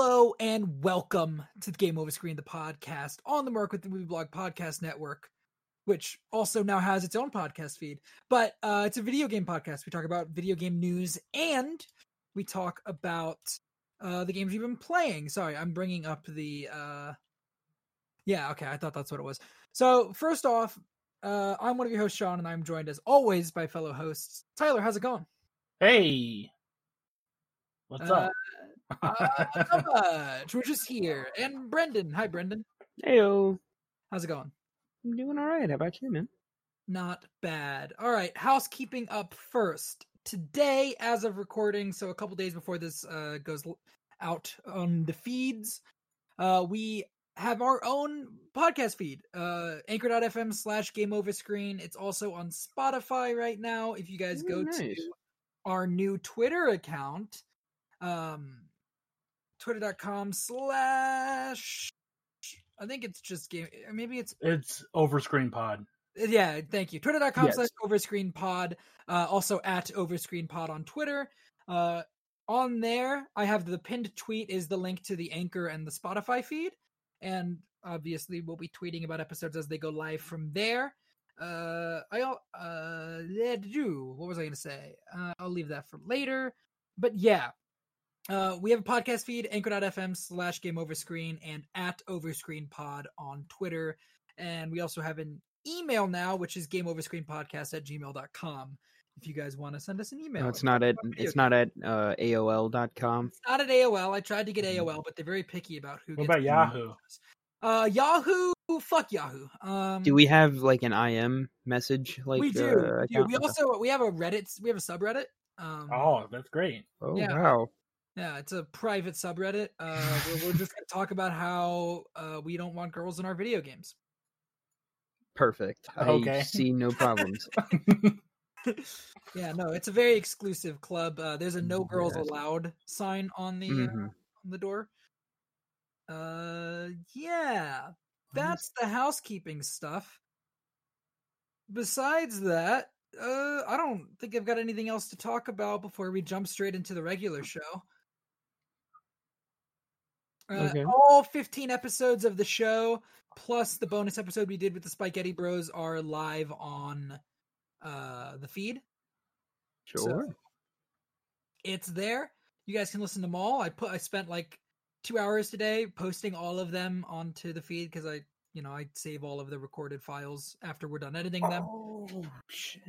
Hello and welcome to the Game Over Screen, the podcast on the Merc with the Movie Blog Podcast Network, which also now has its own podcast feed. But uh, it's a video game podcast. We talk about video game news and we talk about uh, the games you've been playing. Sorry, I'm bringing up the. Uh... Yeah, okay, I thought that's what it was. So first off, uh, I'm one of your hosts, Shawn, and I'm joined as always by fellow hosts. Tyler, how's it going? Hey, what's up? Uh, much. We're just here. And Brendon. Hi, Brendon. Heyo. How's it going? I'm doing all right. How about you, man? Not bad. All right. Housekeeping up first. Today, as of recording, so a couple days before this uh, goes out on the feeds, uh, we have our own podcast feed, uh, anchor.fm slash game over screen. It's also on Spotify right now. If you guys Ooh, go nice. to our new Twitter account, um, twitter.com slash, I think it's just game, maybe it's It's Overscreen Pod. yeah, thank you. Twitter.com Yes. slash overscreen pod. Uh, also at overscreen pod on Twitter. Uh, on there, I have the pinned tweet is the link to the Anchor and the Spotify feed. And obviously, we'll be tweeting about episodes as they go live from there. Uh, I al- uh, do what was I going to say? Uh, I'll leave that for later. But yeah, uh, we have a podcast feed, anchor.fm slash game over screen and at overscreen pod on Twitter. And we also have an email now, which is gameoverscreenpodcast at gmail.com. If you guys want to send us an email. No, it's not at it's not at uh, AOL.com. It's not at AOL. I tried to get AOL, but they're very picky about who What gets about Yahoo? Uh, Yahoo, fuck Yahoo. Um, Do we have like an IM message like we do. uh, we do. We also we have a Reddit. We have a subreddit. Um, Oh, that's great. Oh yeah. wow. Yeah, it's a private subreddit. Uh, where we're just gonna talk about how uh, we don't want girls in our video games. Perfect. I Okay. see no problems. yeah, no, it's a very exclusive club. Uh, there's a no girls Yes. allowed sign on the uh, Mhm. on the door. Uh, yeah, that's the housekeeping stuff. Besides that, uh, I don't think I've got anything else to talk about before we jump straight into the regular show. Uh, Okay. All 15 episodes of the show, plus the bonus episode we did with the Spaghetti Bros, are live on uh, the feed. Sure. It's there. You guys can listen to them all. I put I spent like two hours today posting all of them onto the feed because I, you know, I save all of the recorded files after we're done editing them. Oh shit.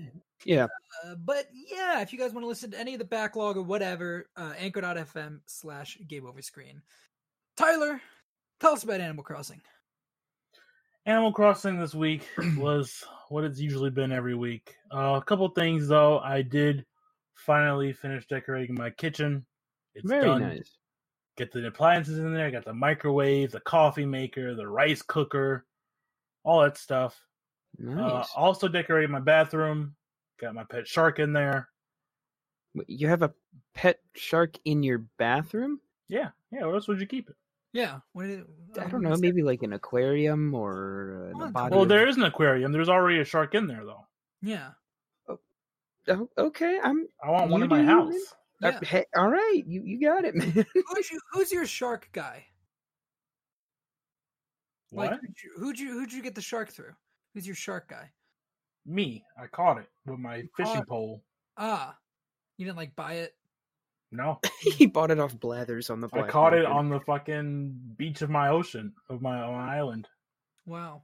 Yeah. Uh, but yeah, if you guys want to listen to any of the backlog or whatever, uh, anchor.fm slash game over screen. Tyler, tell us about Animal Crossing. Animal Crossing this week was what it's usually been every week. Uh, a couple things though. I did finally finish decorating my kitchen. It's Very done. nice. Get the appliances in there. Got the microwave, the coffee maker, the rice cooker, all that stuff. Uh, Nice. also decorated my bathroom. Got my pet shark in there. You have a pet shark in your bathroom? Yeah, yeah. Where else would you keep it? Yeah, what did, I um, don't know, what's maybe like an aquarium or uh, Well, body. Well, there is an aquarium. There's already a shark in there though. Yeah, Oh, okay, I'm. I want one in my house. yeah. uh, hey, all right, you you got it, man. who's, you, who's your shark guy? What? Like, who'd you, who'd you who'd you get the shark through? Who's your shark guy? Me. I caught it with my fishing caught- pole. Ah, you didn't like buy it. No, he bought it off Blathers on the. I black caught it on the fucking beach of my ocean of my, on my island. Wow.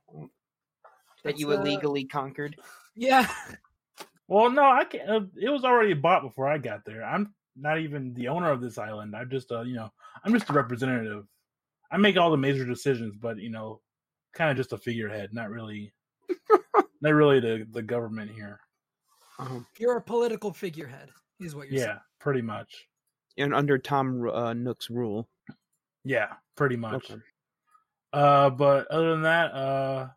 that you uh, illegally conquered. Yeah. Well, no, I can't. Uh, it was already bought before I got there. I'm not even the owner of this island. I'm just, uh, you know, I'm just a representative. I make all the major decisions, but you know, kind of just a figurehead, not really, not really the the government here. Um, You're a political figurehead, is what you're Yeah, saying. pretty much. And under Tom uh, Nook's rule. Yeah, pretty much. Okay. Uh, but other than that, uh,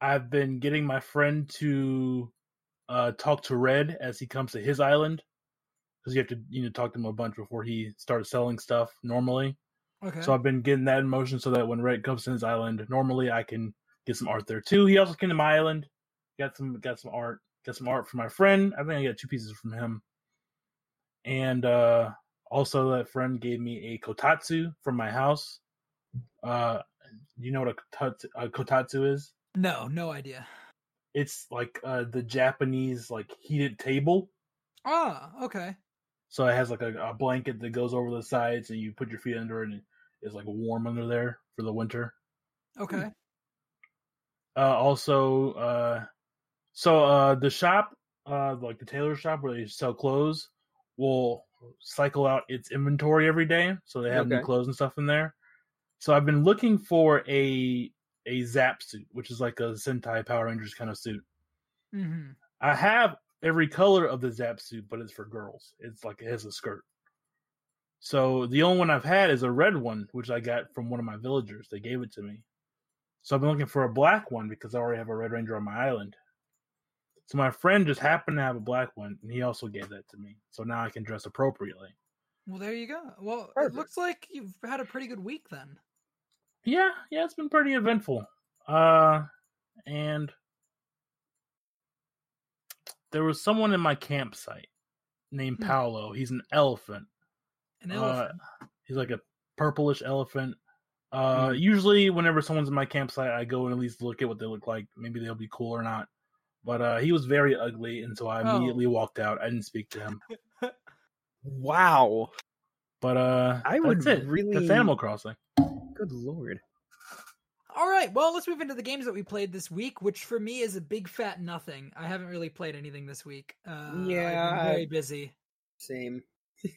I've been getting my friend to uh talk to Red as he comes to his island because you have to you know talk to him a bunch before he starts selling stuff normally. Okay. So I've been getting that in motion so that when Red comes to his island, normally I can get some art there too. He also came to my island, got some got some art, got some art from my friend. I think I got two pieces from him, and uh Also, that friend gave me a kotatsu from my house. Uh, you know what a kotatsu, a kotatsu is? No, no idea. It's like uh, the Japanese like heated table. Ah, okay. So it has like a, a blanket that goes over the sides, and you put your feet under it, and it's like warm under there for the winter. Okay. Uh, also, uh, so uh, the shop, uh, like the tailor shop where they sell clothes, will cycle out its inventory every day, so they have new clothes and stuff in there. So I've been looking for a a Zap suit, which is like a Sentai Power Rangers kind of suit. hmm I have every color of the Zap suit, but it's for girls. It's like it has a skirt. So the only one I've had is a red one, which I got from one of my villagers. They gave it to me. So I've been looking for a black one because I already have a Red Ranger on my island. So my friend just happened to have a black one, and he also gave that to me. So now I can dress appropriately. Well, there you go. Well, it looks like you've had a pretty good week then. Yeah, yeah, it's been pretty eventful. Uh, and there was someone in my campsite named Hmm. Paolo. He's an elephant. An Uh, elephant. He's like a purplish elephant. Uh, Mm. usually whenever someone's in my campsite, I go and at least look at what they look like. Maybe they'll be cool or not. But uh, he was very ugly, and so I Oh. immediately walked out. I didn't speak to him. Wow. But uh, I would that's it. really- That's Animal Crossing. Good lord. All right, well, let's move into the games that we played this week, which for me is a big fat nothing. I haven't really played anything this week. Uh, Yeah, been I- very busy. Same.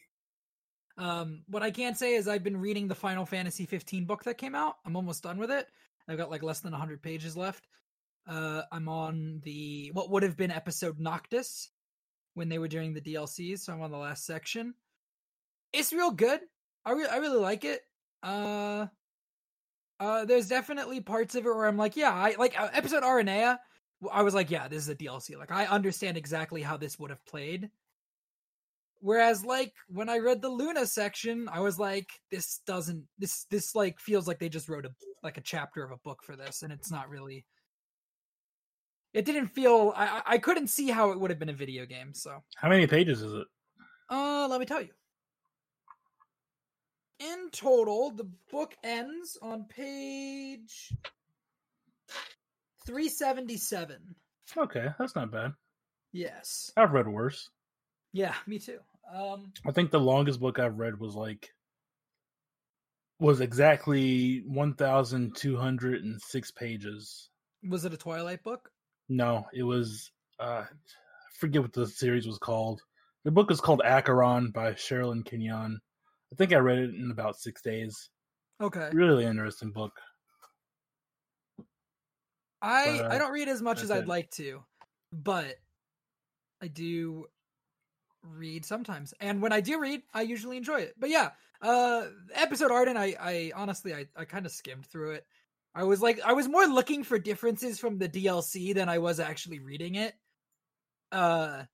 Um, what I can say is I've been reading the Final Fantasy 15 book that came out. I'm almost done with it. I've got like less than 100 pages left. Uh, I'm on the what would have been episode Noctis when they were doing the DLCs, so I'm on the last section. It's real good. I I really like it. Uh, uh, there's definitely parts of it where I'm like, yeah, I like uh, episode Aranea. I was like, yeah, this is a DLC. Like, I understand exactly how this would have played. Whereas, like when I read the Luna section, I was like, this doesn't this this like feels like they just wrote a like a chapter of a book for this, and it's not really. It didn't feel. I I- couldn't see how it would have been a video game. So, How many pages is it? uh, let me tell you. In total, the book ends on page 377. Okay, that's not bad. Yes. I've read worse. Yeah, me too. Um I think the longest book I've read was like was exactly one thousand two hundred and six pages. was it a Twilight book? No, it was uh I forget what the series was called. The book is called Acheron by Sherilyn Kenyon. I think I read it in about six days. Okay. Really interesting book. I But, uh, I don't read as much as I'd it. like to, but I do read sometimes. And when I do read, I usually enjoy it. But yeah, uh episode Arden, I I honestly I, I kind of skimmed through it. I was like I was more looking for differences from the DLC than I was actually reading it. Uh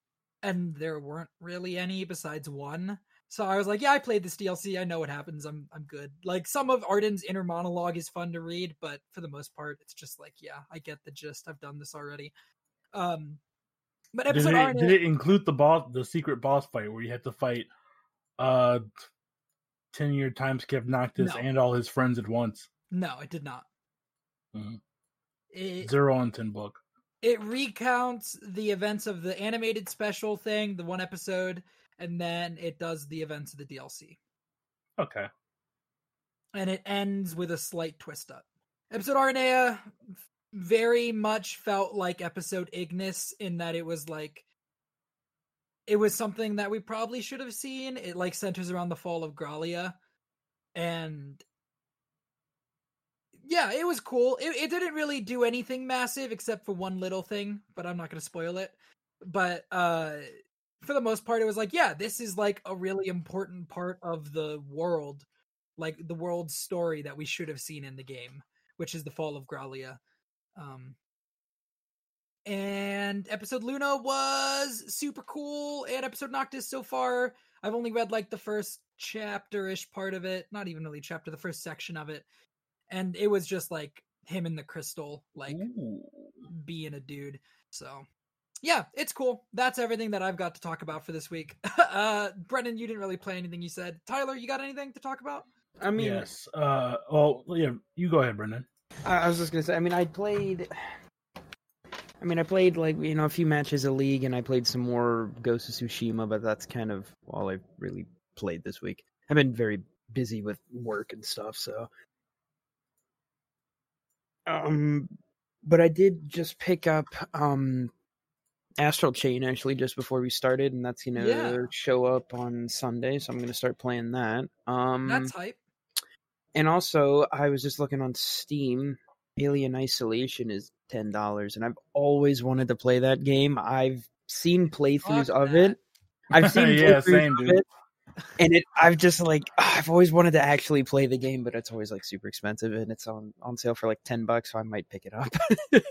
and there weren't really any besides one. So I was like, yeah, I played this DLC. I know what happens. I'm I'm good. Like some of Arden's inner monologue is fun to read, but for the most part, it's just like, yeah, I get the gist. I've done this already. Um, but Did episode it, Arden, did it include the boss the secret boss fight where you had to fight uh ten year time skip Noctis No. and all his friends at once? no, it did not. Mhm. It Zero on ten book. it recounts the events of the animated special thing, the one episode, and then it does the events of the DLC. Okay. and it ends with a slight twist up. Episode Aranea very much felt like episode Ignis in that it was like it was something that we probably should have seen. It like centers around the fall of Gralea and yeah, it was cool. It, it didn't really do anything massive except for one little thing, but I'm not going to spoil it. But uh for the most part it was like, yeah, this is like a really important part of the world like the world's story that we should have seen in the game, which is the fall of Gralea. Um, and episode Luna was super cool, and episode Noctis so far, I've only read like the first chapter ish part of it, not even really chapter, the first section of it, and it was just like him and the crystal, like Ooh. being a dude. So yeah, it's cool. That's everything that I've got to talk about for this week. uh, Brendon, you didn't really play anything. You said, Tyler, you got anything to talk about? I mean, yes. Uh, well, yeah. You go ahead, Brendon. I I was just gonna say. I mean, I played. I mean, I played like you know a few matches of League, and I played some more Ghost of Tsushima, but that's kind of all I've really played this week. I've been very busy with work and stuff, so. Um, but I did just pick up um, Astral Chain actually just before we started, and that's gonna Yeah. show up on Sunday, so I'm gonna start playing that. Um, That's hype. and also, I was just looking on Steam. Alien Isolation is ten dollars, and I've always wanted to play that game. I've seen playthroughs Fuck of that. it. I've seen Yeah, playthroughs same, of dude. it, and it. I've just like I've always wanted to actually play the game, but it's always like super expensive, and it's on on sale for like ten bucks, so I might pick it up.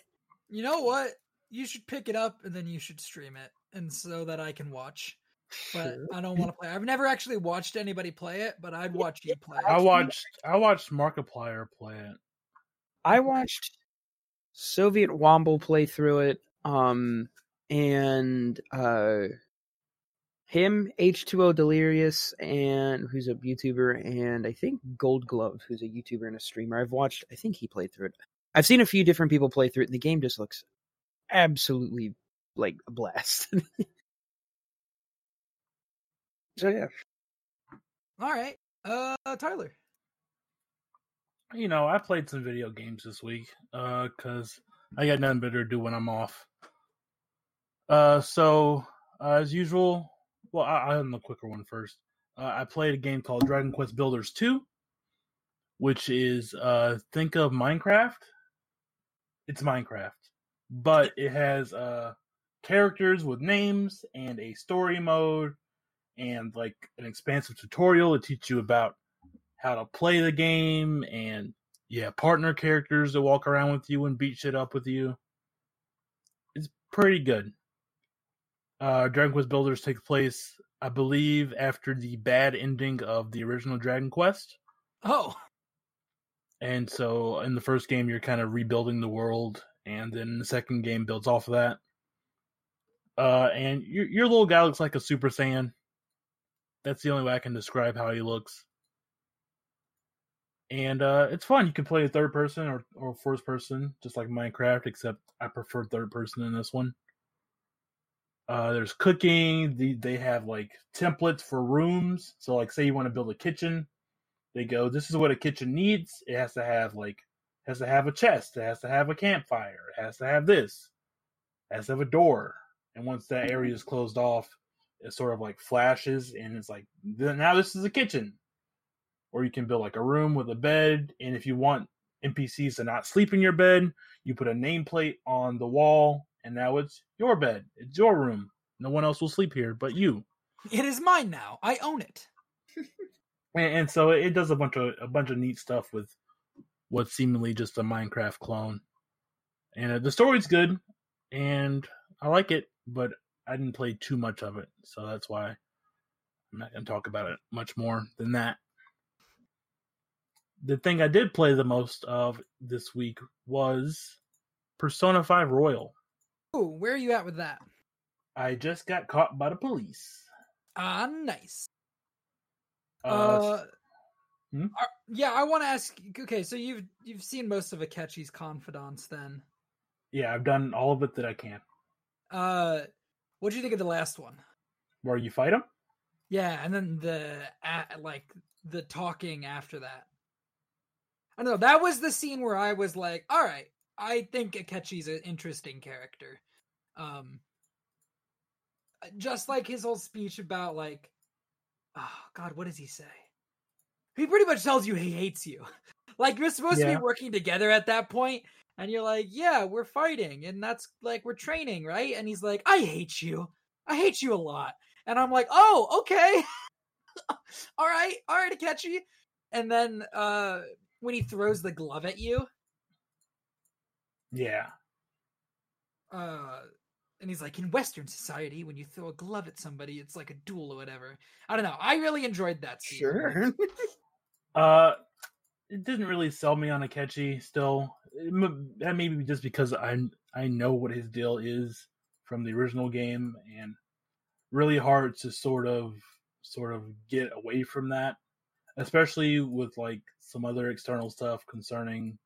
You know what? You should pick it up and then you should stream it, and so that I can watch. But Sure. I don't want to play. I've never actually watched anybody play it, but I'd watch you play. I watched. I watched Markiplier play it. I watched Soviet Womble play through it, um, and uh, him, H2O Delirious, and who's a YouTuber, and I think Gold Glove, who's a YouTuber and a streamer. I've watched, I think he played through it. I've seen a few different people play through it, and the game just looks absolutely like a blast. so yeah, All right, uh, Tyler. You know, I played some video games this week uh, because I got nothing better to do when I'm off. Uh, so uh, as usual, well, I, I'm the quicker one first. Uh, I played a game called Dragon Quest Builders 2, which is uh, think of Minecraft. It's Minecraft, but it has uh, characters with names and a story mode and like an expansive tutorial to teach you about how to play the game and yeah, partner characters that walk around with you and beat shit up with you. It's pretty good. Uh, Dragon Quest Builders takes place, I believe, after the bad ending of the original Dragon Quest. Oh, And so in the first game, you're kind of rebuilding the world, and then the second game builds off of that. Uh, and your your little guy looks like a Super Saiyan. That's the only way I can describe how he looks. And uh, it's fun. You can play a third person or, or first person, just like Minecraft, except I prefer third person in this one. Uh, there's cooking. The, they have like templates for rooms. So, like, say you want to build a kitchen, they go, "This is what a kitchen needs. It has to have like, has to have a chest. It has to have a campfire. It has to have this. It has to have a door. And once that area is closed off, it sort of like flashes, and it's like, now this is a kitchen. Or you can build like a room with a bed, and if you want NPCs to not sleep in your bed, you put a nameplate on the wall, and now it's your bed. It's your room. No one else will sleep here but you. it is mine now. I own it. and, and so it does a bunch of a bunch of neat stuff with what's seemingly just a Minecraft clone. And uh, the story's good, and I like it, but I didn't play too much of it, so that's why I'm not going to talk about it much more than that. The thing I did play the most of this week was Persona 5 Royal. Ooh, where are you at with that? I just got caught by the police. Ah, nice. Uh, Uh, hmm? are- yeah, I want to ask. Okay, so you've you've seen most of Akechi's confidants, then. yeah, I've done all of it that I can. Uh, what do you think of the last one? Where you fight him? Yeah, and then the like the talking after that. I don't know. That was the scene where I was like, "All right, I think Akechi's an interesting character." Um, just like his whole speech about like, oh God, what does he say? He pretty much tells you he hates you. like you're supposed to be working together at that point, and you're like, "Yeah, we're fighting, and that's like we're training, right?" And he's like, "I hate you. I hate you a lot." And I'm like, "Oh, okay." all right, all right, Akechi. And then uh when he throws the glove at you, Yeah. uh and he's like, in Western society, when you throw a glove at somebody, it's like a duel or whatever. I don't know. I really enjoyed that scene. sure. Uh, it didn't really sell me on Akechi. Still, that may be just because I I know what his deal is from the original game, and really hard to sort of sort of get away from that, especially with like some other external stuff concerning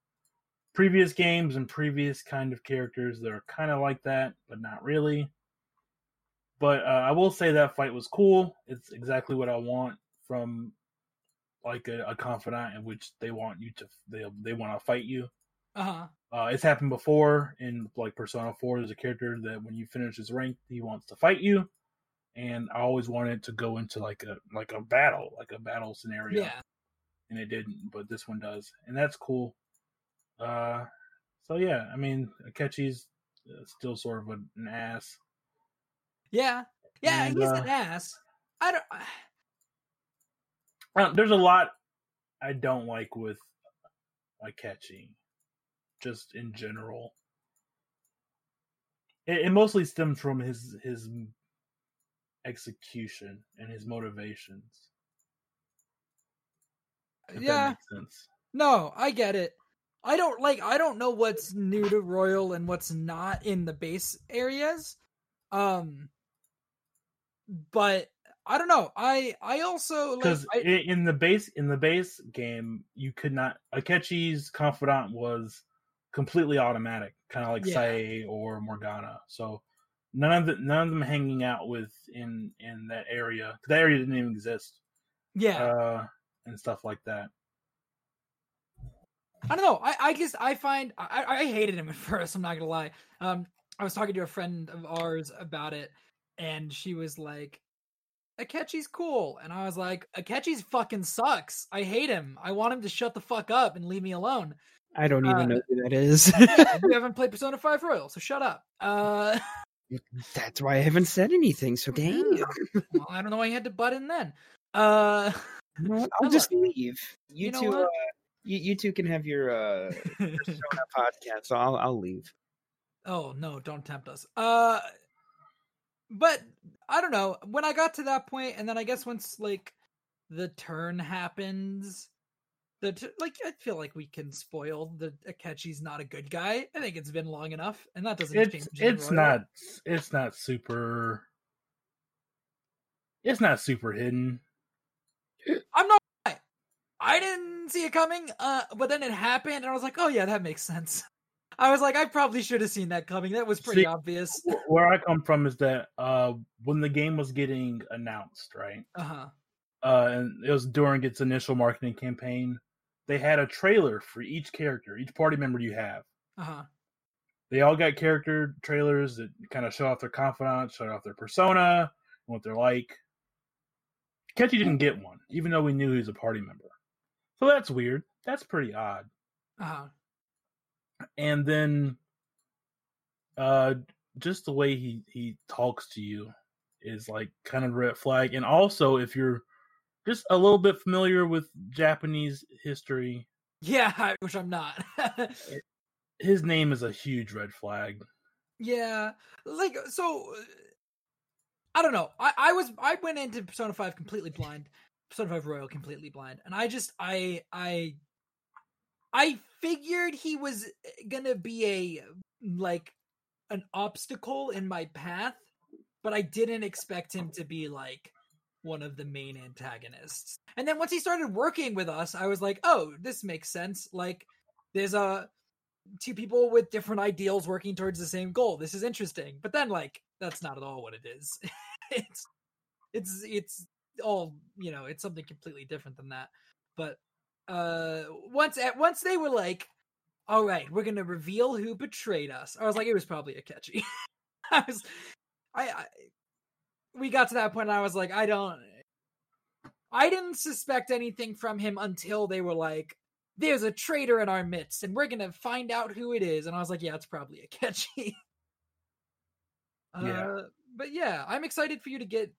previous games and previous kind of characters that are kind of like that, but not really. But uh, I will say that fight was cool. It's exactly what I want from like a, a confidant in which they want you to they they want to fight you. Uh-huh. Uh, it's happened before in like Persona 4. There's a character that when you finish his rank, he wants to fight you, and I always wanted to go into like a like a battle, like a battle scenario. Yeah. And it didn't, but this one does, and that's cool. Uh, so yeah, I mean, Akechi's uh, still sort of an ass. Yeah. Yeah, And, he's uh, an ass. I don't Uh, there's a lot I don't like with Akechi, just in general. It, it mostly stems from his his execution and his motivations. If Yeah. that makes sense. No, I get it. I don't like I don't know what's new to Royal and what's not in the base areas. Um but I don't know. I I also like because I, in the base in the base game you could not Akechi's confidant was completely automatic, kind of like Yeah. Sae or Morgana. So none of the, none of them hanging out with in in that area. That area didn't even exist, yeah. uh, and stuff like that. I don't know. I, I guess I find I, I hated him at first. I'm not gonna lie. Um, I was talking to a friend of ours about it, and she was like, "Akechi's cool," and I was like, "Akechi's fucking sucks. I hate him. I want him to shut the fuck up and leave me alone." I don't even Uh, know who that is. you haven't played Persona Five Royal, so shut up. Uh, That's why I haven't said anything. So damn. Well, I don't know why you had to butt in then. Uh, You know what? No, I'll just leave. You, you two, uh, you, you two can have your uh, Persona podcast. So I'll I'll leave. Oh no, don't tempt us. Uh but I don't know. When I got to that point and then I guess once like the turn happens the t- like I feel like we can spoil the Akechi's not a good guy. I think it's been long enough and that doesn't It's change. it's not it's not super. It's not super hidden. I'm not gonna lie. I didn't see it coming, uh but then it happened and I was like, "Oh yeah, that makes sense." I was like, I probably should have seen that coming. That was pretty See- obvious. Where I come from is that uh, when the game was getting announced, right? Uh-huh. uh, and it was during its initial marketing campaign. They had a trailer for each character, each party member you have. Uh-huh. They all got character trailers that kind of show off their confidence, show off their persona, what they're like. Akechi didn't get one, even though we knew he was a party member. So that's weird. That's pretty odd. Uh-huh. And then, uh, just the way he he talks to you is like kind of red flag. And also, if you're just a little bit familiar with Japanese history, Yeah, which I'm not. his name is a huge red flag. Yeah, like so. uh, I don't know. I I was I went into Persona Five completely blind, Persona Five Royal completely blind, and I just I I I figured he was uh, gonna be a like an obstacle in my path, but I didn't expect him to be like one of the main antagonists. And then once he started working with us, I was like, oh, this makes sense. Like there's a two people with different ideals working towards the same goal. This is interesting. But then like that's not at all what it is. it's it's it's all, you know, it's something completely different than that. But uh once at once they were like, all right, we're to reveal who betrayed us. I was like it was probably Akechi. I was I, I we got to that point and I was like I don't I didn't suspect anything from him until they were like there's a traitor in our midst and we're gonna find out who it is and i was like yeah it's probably Akechi Yeah. uh, but yeah i'm excited for you to get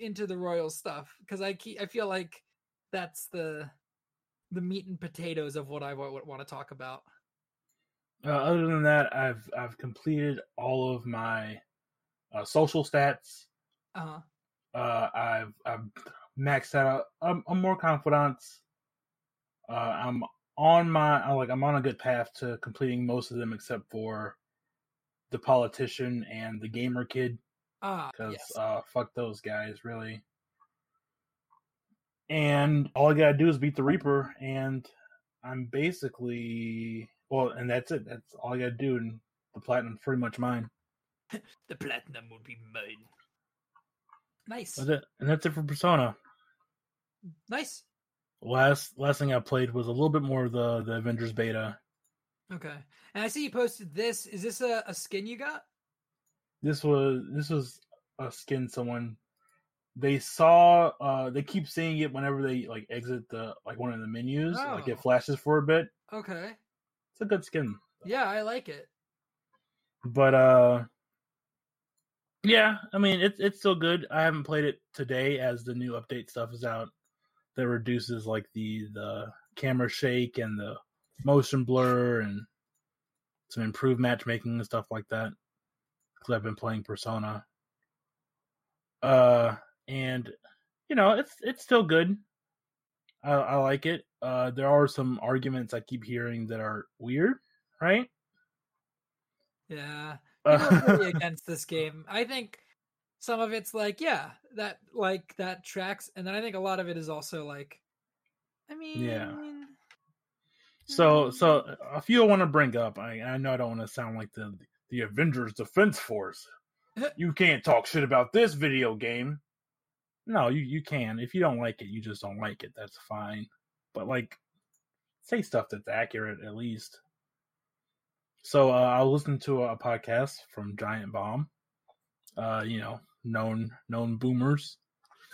into the royal stuff because i keep i feel like that's the the meat and potatoes of what i w- want to talk about Uh, other than that, I've I've completed all of my uh, social stats. uh Uh, I've I've maxed out. I'm, I'm more confident. Uh, I'm on my I'm like I'm on a good path to completing most of them except for the politician and the gamer kid Ah, because yes. uh, fuck those guys, really. And all I gotta do is beat the Reaper, and I'm basically well, and that's it. That's all I gotta do, and the platinum's pretty much mine. the platinum will be mine. Nice, That's it, and that's it for Persona. nice. Last last thing I played was a little bit more of the the Avengers beta. Okay, and I see you posted this. Is this a, a skin you got? This was this was a skin someone they saw uh they keep seeing it whenever they like exit the like one of the menus like Oh. it flashes for a bit. Okay, it's a good skin yeah, I like it. but uh yeah i mean it's it's still good. I haven't played it today as the new update stuff is out that reduces like the the camera shake and the motion blur and some improved matchmaking and stuff like that because i've been playing persona uh and you know it's it's still good i, I like it uh there are some arguments i keep hearing that are weird right Yeah, Uh, pretty against this game. I think some of it's like, yeah, that like that tracks, and then I think a lot of it is also like, I mean, yeah. So, so a few I want to bring up. I, I know I don't want to sound like the the Avengers Defense Force. You can't talk shit about this video game. No, you you can. If you don't like it, you just don't like it. That's fine. But like, say stuff that's accurate at least. So uh, I listened to a podcast from Giant Bomb. Uh, you know, known known boomers.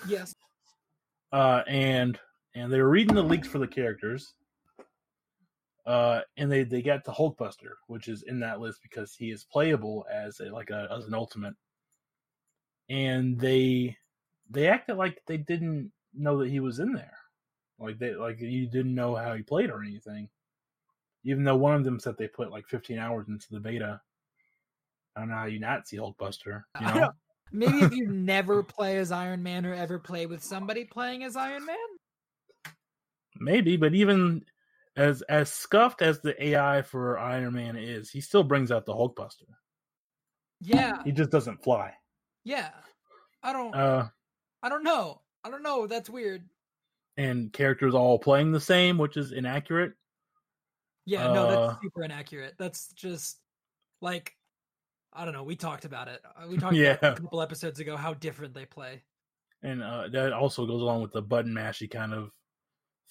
yes, uh, and and they were reading the leaks for the characters. Uh, and they they got the Hulkbuster, which is in that list because he is playable as a like a as an ultimate. And they they acted like they didn't know that he was in there, like they like you didn't know how he played or anything. Even though one of them said they put like 15 hours into the beta. I don't know how you not see Hulkbuster. You know? maybe if you never play as Iron Man or ever play with somebody playing as Iron Man. Maybe, but even as as scuffed as the AI for Iron Man is, he still brings out the Hulkbuster. Yeah, He just doesn't fly. yeah. I don't, Uh, I don't know. I don't know. That's weird. and characters all playing the same, which is inaccurate. Yeah, no, Uh, that's super inaccurate. That's just like I don't know. We talked about it. Uh, We talked Yeah. about it a couple episodes ago how different they play. And uh, that also goes along with the button mashy kind of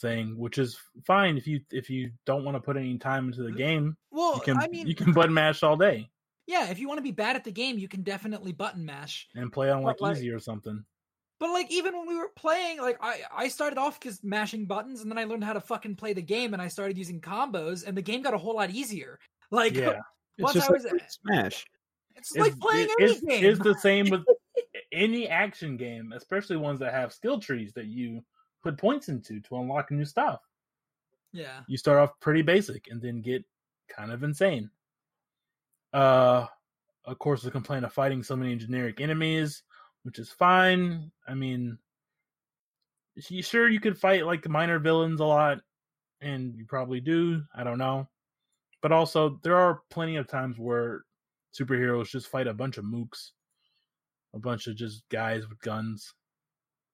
thing, which is fine if you if you don't want to put any time into the game. Well, You can I mean, you can button mash all day yeah, if you want to be bad at the game, you can definitely button mash. and play on like, like- easy or something. But like even when we were playing, like I I started off just mashing buttons, and then I learned how to fucking play the game, and I started using combos, and the game got a whole lot easier. Like Yeah, It's once just I was, with Smash. it's like playing it- any it's, game. it's the same with any action game, especially ones that have skill trees that you put points into to unlock new stuff. yeah, You start off pretty basic and then get kind of insane. Uh, of course, the complaint of fighting so many generic enemies, which is fine. I mean, sure you could fight like minor villains a lot, and you probably do. I don't know, but also there are plenty of times where superheroes just fight a bunch of mooks, a bunch of just guys with guns,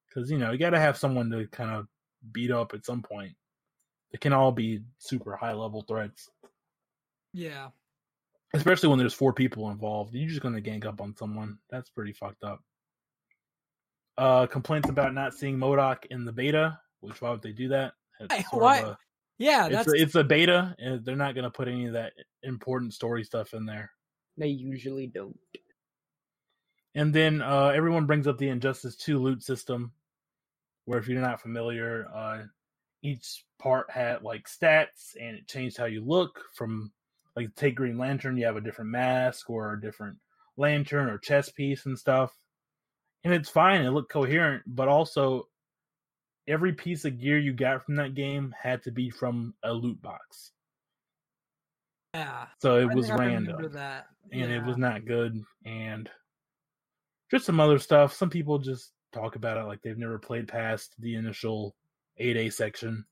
because you know you got to have someone to kind of beat up at some point. It can all be super high level threats, yeah. especially when there's four people involved. You're just going to gang up on someone. That's pretty fucked up. Uh, complaints about not seeing MODOK in the beta. Which why would they do that? Hey, sort why- a- Yeah, it's that's a, it's a beta, and they're not going to put any of that important story stuff in there. They usually don't. And then uh, everyone brings up the Injustice 2 loot system, where if you're not familiar, uh, each part had like stats and it changed how you look. From like take Green Lantern, you have a different mask or a different lantern or chest piece and stuff. And it's fine, it looked coherent, but also every piece of gear you got from that game had to be from a loot box. yeah. So it I was random and it was not good and just some other stuff some people just talk about it like they've never played past the initial 8a section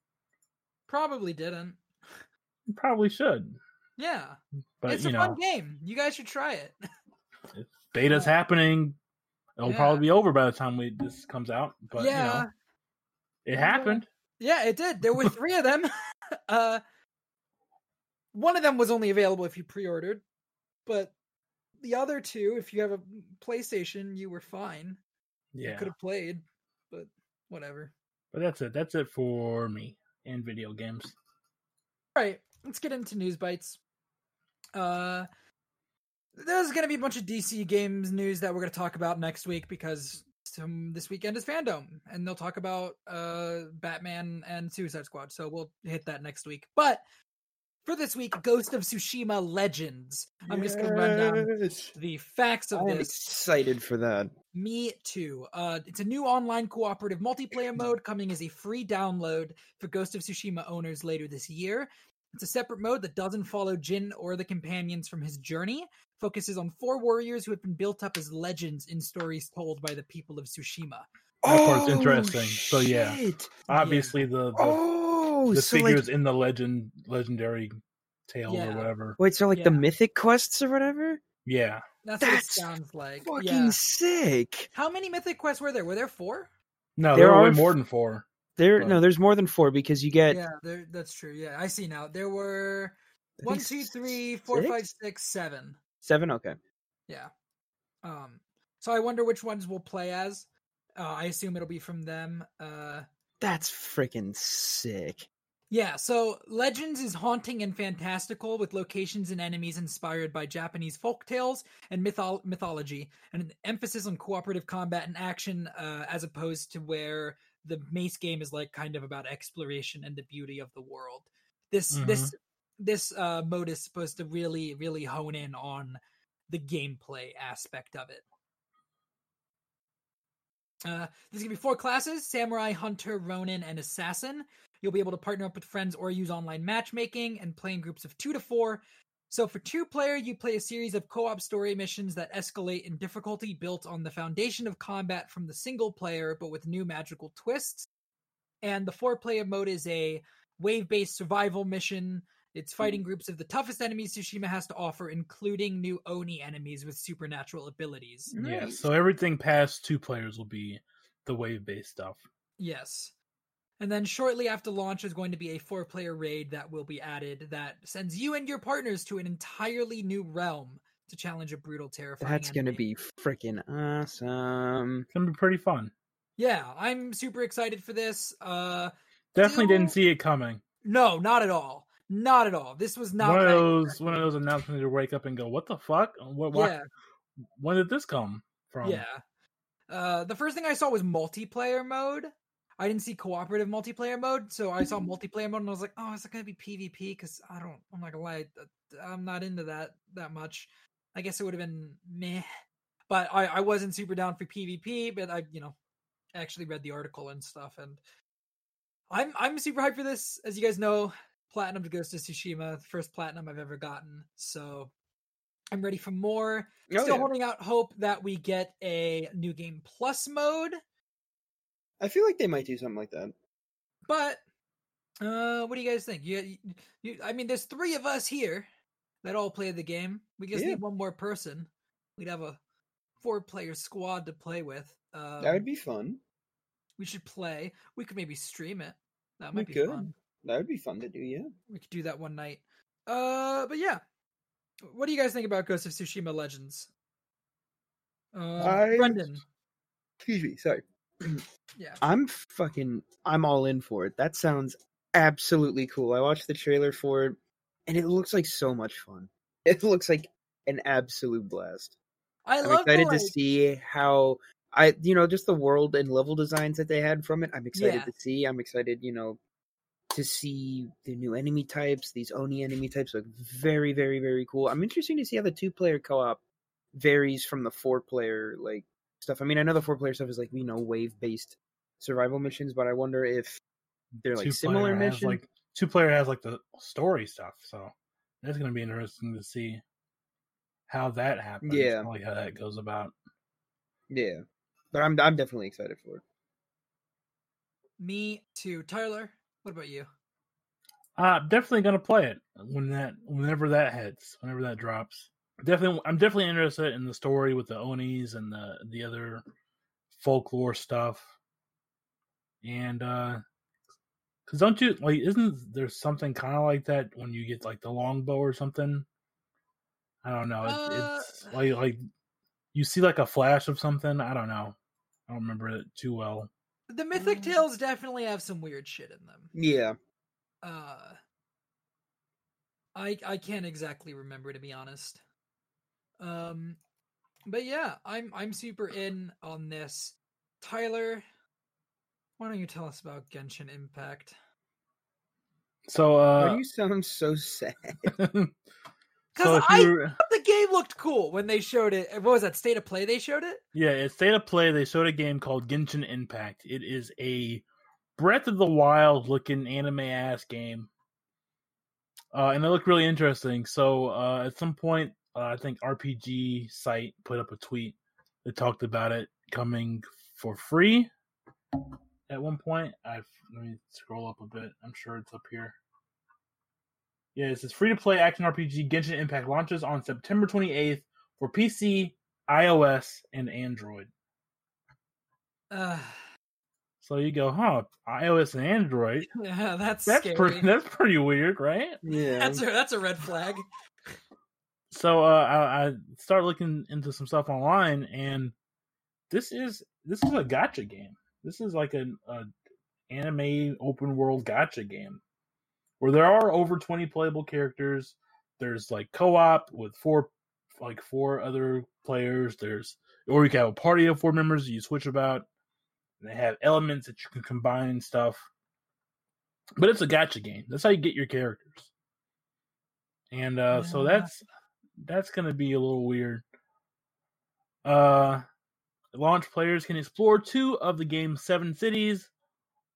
probably didn't. Probably should Yeah, But it's a know, fun game. You guys should try it. beta's Yeah. happening. It'll Yeah. probably be over by the time we this comes out. But yeah, you know, it happened. yeah, it did. There were three of them. uh, one of them was only available if you pre-ordered, but the other two, if you have a PlayStation, you were fine. You Yeah. could have played, but whatever. But that's it. That's it for me and video games. All right, let's get into news bites. Uh, there's gonna be a bunch of DC games news that we're gonna talk about next week because some, this weekend is FanDome, and they'll talk about uh Batman and Suicide Squad. So we'll hit that next week. But for this week, Ghost of Tsushima Legends. I'm just gonna run down the facts of I am this. excited for that. Me too. Uh, it's a new online cooperative multiplayer mode coming as a free download for Ghost of Tsushima owners later this year. It's a separate mode that doesn't follow Jin or the companions from his journey. Focuses on four warriors who have been built up as legends in stories told by the people of Tsushima. That part's interesting. So, yeah. Oh, shit. Obviously, the the, Oh, the so figures like, in the legend legendary tale Yeah. or whatever. wait, so like the mythic quests or whatever? Yeah. That's, That's what it sounds like. Fucking Yeah. sick. How many mythic quests were there? Were there four? No, There there, were way are more than four. There, But- no, there's more than four because you get yeah, there, that's true. Yeah, I see now. There were I one, two, three, four, six? five, six, seven. seven. Okay, Yeah. Um. So I wonder which ones we'll play as. Uh, I assume it'll be from them. Uh. that's freaking sick. Yeah. So Legends is haunting and fantastical, with locations and enemies inspired by Japanese folk tales and mythol- mythology, and an emphasis on cooperative combat and action, uh, as opposed to where the Mace game is like kind of about exploration and the beauty of the world. This this this uh, mode is supposed to really really hone in on the gameplay aspect of it. Uh, there's gonna be four classes: samurai, hunter, ronin, and assassin. You'll be able to partner up with friends or use online matchmaking and play in groups of two to four. So for two player, you play a series of co-op story missions that escalate in difficulty built on the foundation of combat from the single player, but with new magical twists. And the four player mode is a wave-based survival mission. It's fighting groups of the toughest enemies Tsushima has to offer, including new Oni enemies with supernatural abilities. Yeah. So everything past two players will be the wave based stuff. Yes. And then shortly after launch is going to be a four player raid that will be added that sends you and your partners to an entirely new realm to challenge a brutal, terrifying. That's gonna be freaking awesome. It's gonna be pretty fun. Yeah, I'm super excited for this. Uh Definitely Do- didn't see it coming. no, not at all. Not at all. This was not one of those one of those announcements to wake up and go, "What the fuck? What? Why, Yeah, When did this come from?" yeah. Uh the first thing I saw was multiplayer mode. I didn't see cooperative multiplayer mode, so I saw multiplayer mode and I was like, "Oh, is it going to be PvP?" Because I don't, I'm not gonna lie, uh, I'm not into that that much. I guess it would have been meh, but I I wasn't super down for PvP. But I, you know, actually read the article and stuff, and I'm I'm super hyped for this. As you guys know, Platinum to Ghost of Tsushima, the first platinum I've ever gotten, so I'm ready for more. Oh, Still yeah. holding out hope that we get a new game plus mode. I feel like they might do something like that. But uh what do you guys think? You, you, you I mean, there's three of us here that all play the game. We just Yeah. need one more person. We'd have a four-player squad to play with. Um, That would be fun. We should play. We could maybe stream it. That We might be could. fun. That would be fun to do. Yeah. We could do that one night. Uh, but yeah, what do you guys think about Ghost of Tsushima Legends? Uh, I- Brendon, Excuse me. Sorry. yeah, I'm fucking. I'm all in for it. That sounds absolutely cool. I watched the trailer for it, and it looks like so much fun. It looks like an absolute blast. I I'm love the, excited to see how I, you know, just the world and level designs that they had from it. I'm excited Yeah. to see. I'm excited, you know, to see the new enemy types. These Oni enemy types look very, very, very cool. I'm interested to see how the two player co op varies from the four player like stuff. I mean, I know the four player stuff is like you know wave based survival missions, but I wonder if they're like Two similar missions. Like two player has like the story stuff, so that's gonna be interesting to see how that happens. Yeah. like how that goes about. yeah, but I'm I'm definitely excited for it. me too. Tyler, what about you? Uh definitely gonna play it when that whenever that hits, whenever that drops. Definitely I'm definitely interested in the story with the Onis and the the other folklore stuff. And uh cuz don't you like isn't there something kind of like that when you get like the longbow or something? I don't know. It, Uh, it's like like you see like a flash of something. I don't know. I don't remember it too well. The Mythic Mm. Tales definitely have some weird shit in them. Yeah. Uh, I I can't exactly remember to be honest. Um, but yeah, I'm I'm super in on this. Tyler, why don't you tell us about Genshin Impact? So Why uh do you sound so sad? so Because if I thought the game looked cool when they showed it. What was that state of play? They showed it. Yeah, it's state of play. They showed a game called Genshin Impact. It is a Breath of the Wild looking anime ass game. Uh, and it looked really interesting. So uh, at some point, uh, I think RPG site put up a tweet that talked about it coming for free. At one point, I've let me scroll up a bit. I'm sure it's up here. Yeah, it says free to play action RPG Genshin Impact launches on September 28th for PC, iOS, and Android. Uh, So you go, huh? iOS and Android. yeah, that's That's scary. pretty. That's pretty weird, right? Yeah. That's a that's a red flag. So uh, I, I start looking into some stuff online, and this is this is a gacha game. This is like an a anime open world gacha game where there are over twenty playable characters. There's like co-op with four like four other players. There's or you can have a party of four members you switch about. And they have elements that you can combine and stuff. But it's a gacha game. That's how you get your characters. And uh so that's that's gonna be a little weird. Uh launch players can explore two of the game's seven cities,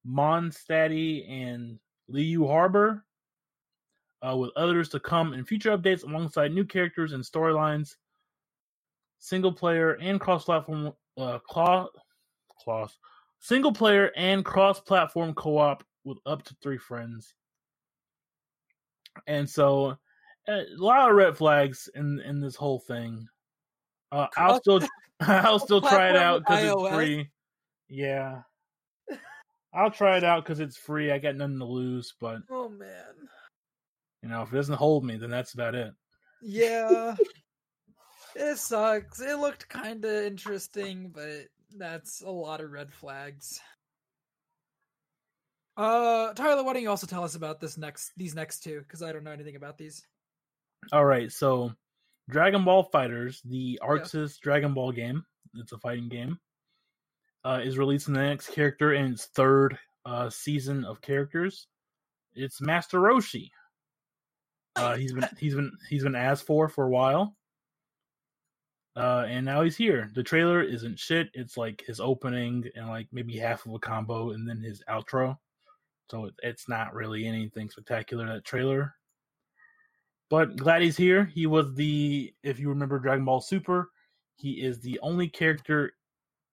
Mondstadt and Liyue Harbor, uh, with others to come in future updates alongside new characters and storylines, single player and cross platform uh, claw, claws, single player and cross platform co op with up to three friends. And so, a lot of red flags in in this whole thing. Uh, I'll still I'll still try it out because it's free. Yeah, I'll try it out because it's free. I got nothing to lose, but Oh man. you know, if it doesn't hold me, then that's about it. Yeah. it sucks. It looked kind of interesting, but that's a lot of red flags. Uh, Tyler, why don't you also tell us about this next these next two? Because I don't know anything about these. All right, so Dragon Ball FighterZ, the ArcSys Dragon Ball game, it's a fighting game, uh, is releasing the next character in its third uh, season of characters. It's Master Roshi. Uh, he's been he's been he's been asked for for a while, uh, and now he's here. The trailer isn't shit. It's like his opening and like maybe half of a combo, and then his outro. So it, it's not really anything spectacular. That trailer, but glad he's here. He was the if you remember Dragon Ball Super, he is the only character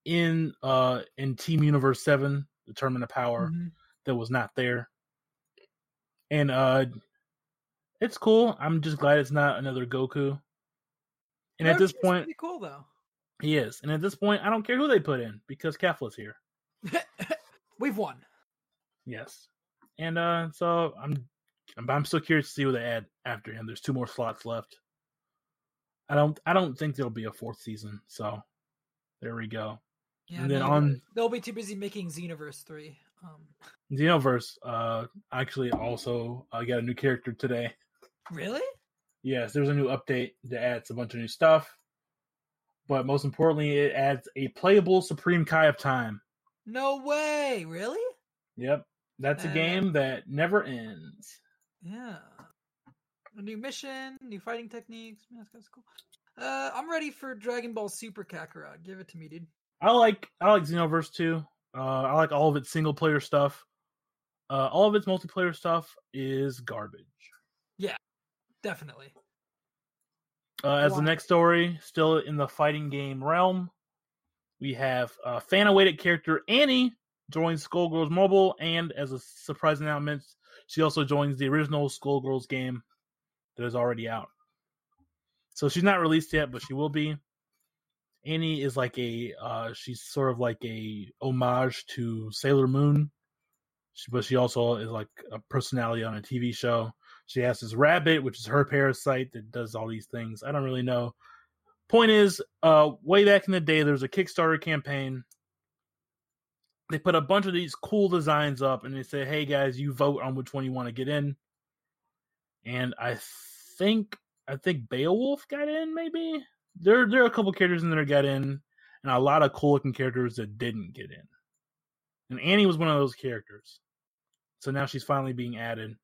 in uh in Team Universe Seven, the Tournament of Power, Mhm. that was not there. And uh it's cool. I'm just glad it's not another Goku. And at this point, cool though. he is. And at this point, I don't care who they put in because Kefla's here. We've won. Yes. And uh so I'm I'm, I'm still curious to see what they add after him. There's two more slots left. I don't I don't think there'll be a fourth season. So there we go. Yeah, And then on- they'll be too busy making Xenoverse three. Um, Xenoverse uh actually also uh, got a new character today. really? Yes, there's a new update that adds a bunch of new stuff. But most importantly, it adds a playable Supreme Kai of Time. No way! Really? Yep. That's a Uh, game that never ends. Yeah. A new mission, new fighting techniques. Man, that's kind of cool. Uh, I'm ready for Dragon Ball Super Kakarot. Give it to me, dude. I like I like Xenoverse too. Uh, I like all of its single player stuff. Uh, all of its multiplayer stuff is garbage. Yeah, definitely. Uh, as the next story, still in the fighting game realm, we have uh, fan awaited character Annie joins Skullgirls Mobile, and as a surprise announcement, she also joins the original Skullgirls game that is already out. So she's not released yet, but she will be. Annie is like a uh, she's sort of like a homage to Sailor Moon, she, but she also is like a personality on a TV show. She has this rabbit, which is her parasite that does all these things. I don't really know. Point is, uh, way back in the day, there was a Kickstarter campaign. They put a bunch of these cool designs up, and they said, "Hey guys, you vote on which one you want to get in." And I think I think Beowulf got in, maybe there there are a couple characters in there that got in, and a lot of cool looking characters that didn't get in. And Annie was one of those characters. So now she's finally being added.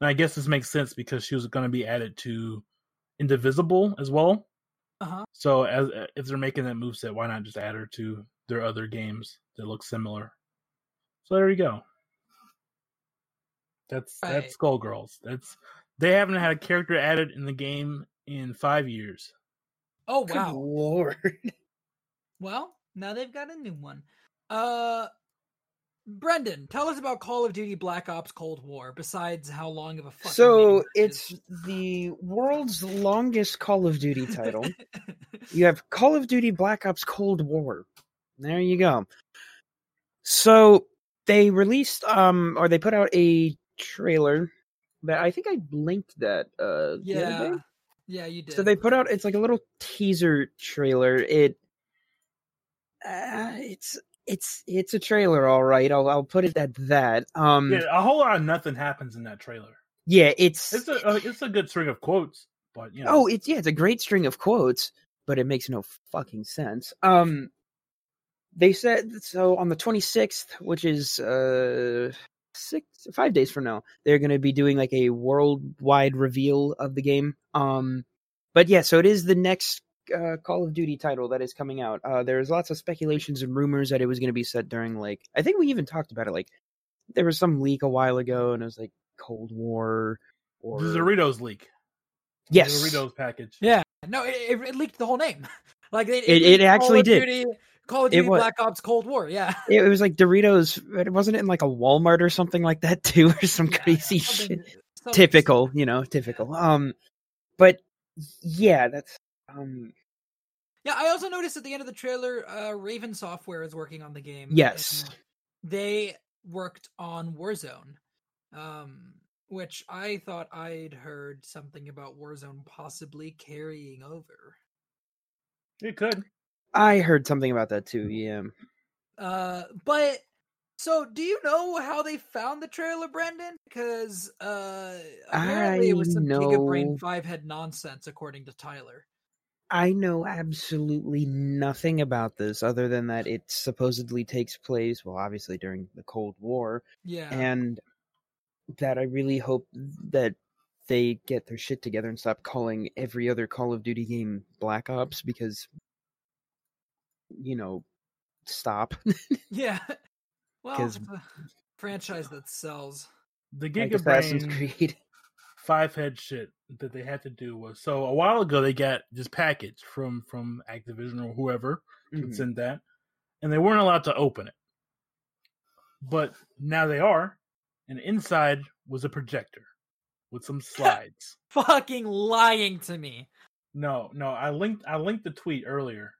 And I guess this makes sense because she was going to be added to Indivisible as well. Uh-huh. So as if they're making that move set, why not just add her to their other games that look similar? So there you go. That's Right. that's Skullgirls. That's they haven't had a character added in the game in five years. Oh wow, Good lord. Well, now they've got a new one. Uh Brendon, tell us about Call of Duty Black Ops Cold War, besides how long of a fucking So it's is. the world's longest Call of Duty title. you have Call of Duty Black Ops Cold War. There you go. So they released um or they put out a trailer that I think I linked that uh the other yeah. Day. Yeah, you did. So they put out it's like a little teaser trailer. It uh, it's it's it's a trailer all right. I'll I'll put it at that. Um Yeah, a whole lot of nothing happens in that trailer. yeah, it's It's a uh, it's a good string of quotes, but you know. Oh, it's yeah, it's a great string of quotes, but it makes no fucking sense. Um they said so on the 26th, which is uh 6 5 days from now, they're going to be doing like a worldwide reveal of the game. Um but yeah, so it is the next uh, Call of Duty title that is coming out. Uh there's lots of speculations and rumors that it was going to be set during like I think we even talked about it like there was some leak a while ago and it was like Cold War or the Doritos leak. Yes. The Doritos package. Yeah. No, it, it, it leaked the whole name. Like they, It- it leaked Call actually of did. Duty, Call of Duty wa- Black Ops Cold War. Yeah. It was like Doritos. It wasn't it in like a Walmart or something like that too, or some Yeah, crazy something- shit. something- Typical, you know, typical. Um, but yeah, that's um, Yeah, I also noticed at the end of the trailer, uh, Raven Software is working on the game. Yes. They worked on Warzone, um, which I thought I'd heard something about Warzone possibly carrying over. It could. I heard something about that too. Yeah, Uh, but so do you know how they found the trailer, Brendon? Because uh, apparently it was some I Giga Brain Five head nonsense, according to Tyler. I know absolutely nothing about this other than that it supposedly takes place. Well, obviously during the Cold War, Yeah, and that I really hope that they get their shit together and stop calling every other Call of Duty game Black Ops because you know stop yeah. Well, 'Cause- it's a franchise that sells. The like Assassin's Gigabrain Creed. five head shit that they had to do was so a while ago they got this package from from Activision or whoever would Mhm. send that, and they weren't allowed to open it. But now they are, and inside was a projector with some slides. Fucking lying to me. No, no, I linked I linked the tweet earlier.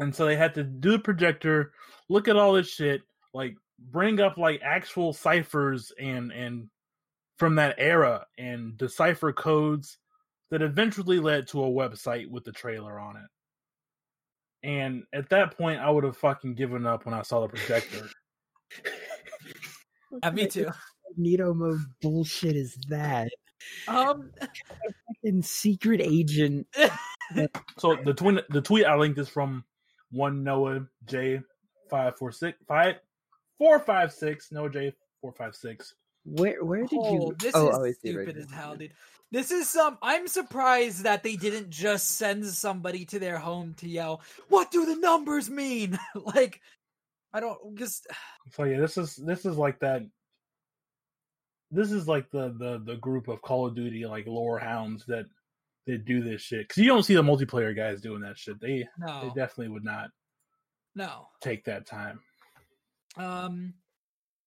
And so they had to do the projector, look at all this shit, like bring up like actual ciphers and and from that era and decipher codes that eventually led to a website with the trailer on it. And at that point I would have fucking given up when I saw the projector. Uh, me too. Magneto mode bullshit is that? Um, In secret agent. So the twin the tweet I linked is from one Noah J five four six five four five six Noah J four five six. Where where did oh, you? this oh, is oh, I see it stupid right as hell, dude. This is some. I'm surprised that they didn't just send somebody to their home to yell, "What do the numbers mean?" like, I don't just. So yeah, this is this is like that. This is like the the the group of Call of Duty like lore hounds that that do this shit because you don't see the multiplayer guys doing that shit. They they definitely would not. No. take that time. Um,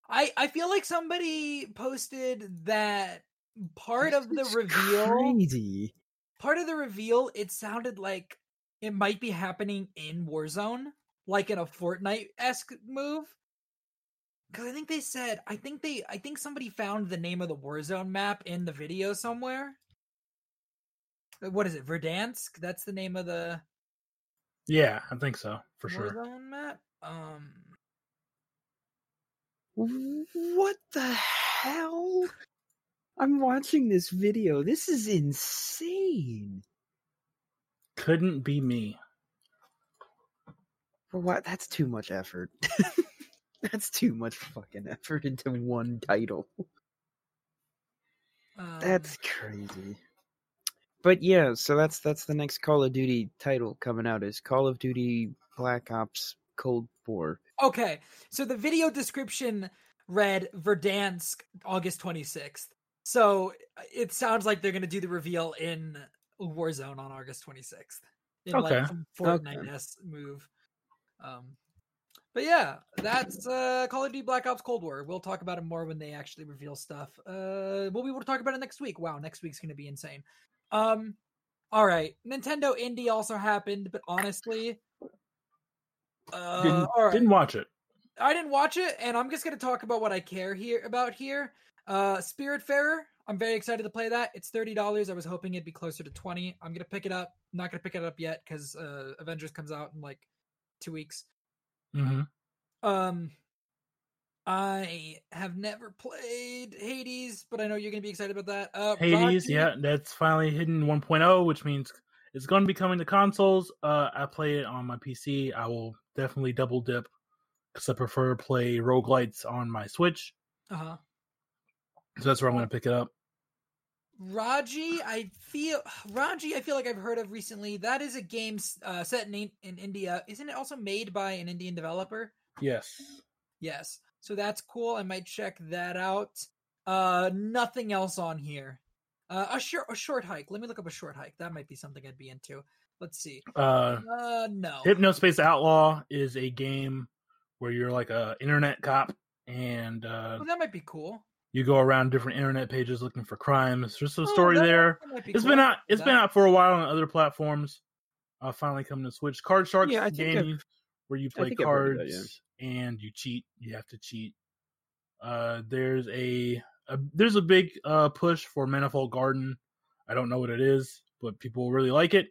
I I feel like somebody posted that part of the reveal, Crazy. part of the reveal, it sounded like it might be happening in Warzone, like in a Fortnite esque move. Because I think they said, I think they, I think somebody found the name of the Warzone map in the video somewhere. Uh, What is it? Verdansk? That's the name of the Yeah, I think so for sure. Warzone map. Um, What the hell? I'm watching this video. This is insane. Couldn't be me. For what? That's too much effort. That's too much fucking effort into one title. um, That's crazy. But yeah, so that's that's the next Call of Duty title coming out is Call of Duty Black Ops Cold War. Okay, so the video description read Verdansk August 26th. So uh, it sounds like they're going to do the reveal in Warzone on August 26th. In Okay. like some Fortnite s move. Um, but yeah, that's uh, Call of Duty Black Ops Cold War. We'll talk about it more when they actually reveal stuff. Uh, we'll be able to talk about it next week. Wow, next week's going to be insane. Um, all right, Nintendo Indie also happened, but honestly, uh, Didn't, right. didn't watch it. I didn't watch it, and I'm just gonna talk about what I care here about here. Uh Spiritfarer. I'm very excited to play that. It's thirty dollars. I was hoping it'd be closer to twenty. I'm gonna pick it up. I'm not gonna pick it up yet because uh Avengers comes out in like two weeks. hmm Um I have never played Hades, but I know you're gonna be excited about that. Uh Hades, Rocky- yeah, that's finally hidden 1.0, which means it's going to be coming to consoles. Uh, I play it on my PC. I will definitely double dip because I prefer to play roguelites on my Switch. Uh-huh. So that's where I'm going to pick it up. Raji, I feel Raji. I feel like I've heard of recently. That is a game uh, set in in India. Isn't it also made by an Indian developer? Yes. Yes. So that's cool. I might check that out. Uh nothing else on here. Uh a short a short hike. Let me look up a short hike. That might be something I'd be into. Let's see. Uh, Uh no. Hypnospace Outlaw is a game where you're like a internet cop and uh, Oh, that might be cool. you go around different internet pages looking for crimes. There's a Oh, story that- there. that might be It's cool. been out. It's That- been out for a while on other platforms. Uh, finally coming to Switch. Card Sharks Yeah, I think I've- game where you play think I've heard cards that, and you cheat. You have to cheat. Uh, there's a, a there's a big uh, push for Manifold Garden. I don't know what it is, but people really like it.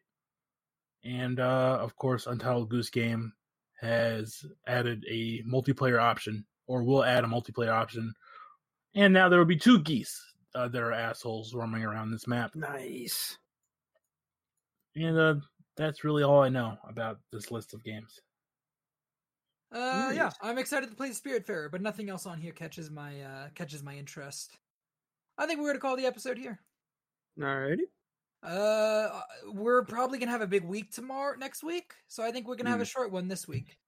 And uh, of course, Untitled Goose Game has added a multiplayer option, or will add a multiplayer option. And now there will be two geese uh, that are assholes roaming around this map. Nice. And uh, that's really all I know about this list of games. Uh yeah, I'm excited to play the Spiritfarer, but nothing else on here catches my uh catches my interest. I think we're gonna call the episode here. Alrighty. Uh, we're probably gonna have a big week tomorrow, next week. So I think we're gonna have a short one this week.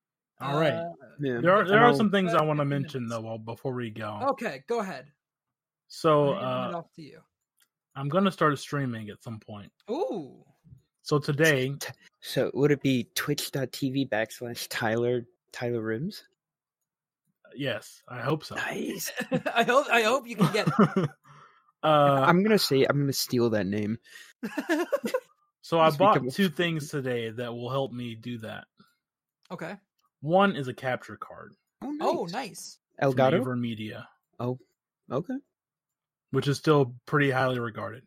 All right. Uh, Yeah. There are there are some things I want to mention though while- before we go. okay, go ahead. So I'm handing it uh, off to you. I'm gonna start streaming at some point. Ooh, So today, So would it be twitch.tv backslash Tyler Tyler Rims? yes, I hope so. Nice. I hope I hope you can get. uh, I'm gonna say I'm gonna steal that name. so I bought become- two things today that will help me do that. okay. One is a capture card Oh, nice. from Elgato. Aver Media, Oh, Okay. which is still pretty highly regarded.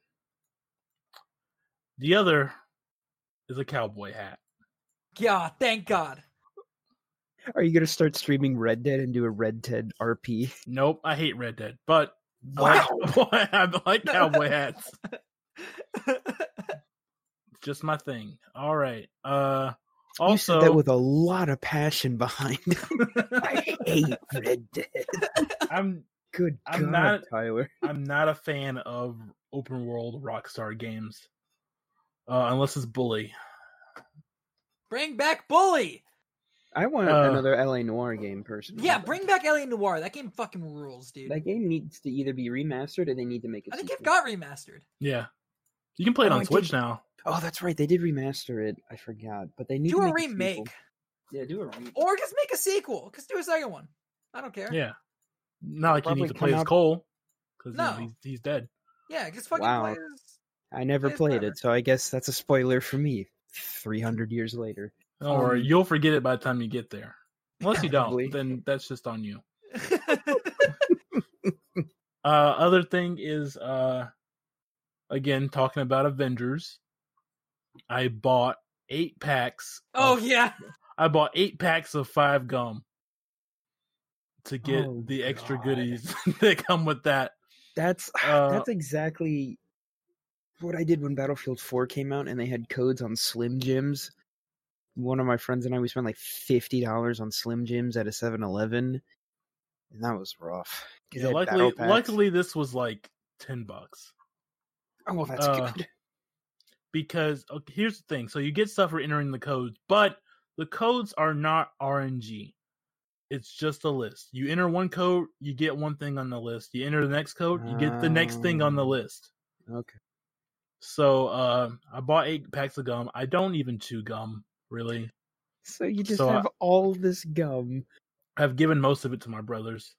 The other is a cowboy hat. Yeah, thank God. Are you gonna start streaming Red Dead and do a Red Dead RP? Nope, I hate Red Dead, but I Wow. like, I like cowboy hats. Just my thing. All right. Uh you also said that with a lot of passion behind. it. I hate Red Dead. I'm Good I'm God, not- Tyler. I'm not a fan of open world Rockstar games. Uh unless it's Bully. bring back Bully. I want Uh, another LA Noire game, personally. Yeah, bring back LA Noire. That game fucking rules, dude. That game needs to either be remastered or they need to make it. I think it got remastered. Yeah. You can play it Oh, on I Switch did- now. Oh, that's right. They did remaster it. I forgot, but they need Do to a make remake. sequel. Yeah, do a remake, or just make a sequel. Just do a second one. I don't care. Yeah. Not like you need to come play as out- Cole because No. he's, he's dead. Yeah, just fucking Wow. play as I never It's played better. it, so I guess that's a spoiler for me. Three hundred years later. Don't worry, Um, you'll forget it by the time you get there. Unless you don't, Probably. then that's just on you. Uh, other thing is, uh, again, talking about Avengers, I bought eight packs. oh of- yeah. I bought eight packs of five gum to get Oh, the extra God. goodies that come with that. That's Uh, that's exactly what I did when Battlefield 4 came out and they had codes on Slim Jims. One of my friends and I we spent like fifty dollars on Slim Jims at a 7-Eleven. And that was rough. Yeah, luckily, luckily, this was like ten bucks Oh well that's uh, good. because okay, here's the thing: so you get stuff for entering the codes, but the codes are not RNG. It's just a list. You enter one code, you get one thing on the list. You enter the next code, you get the next thing on the Oh. list. Okay. So uh, I bought eight packs of gum. I don't even chew gum really. So you just So, have all this gum. I've given most of it to my brothers.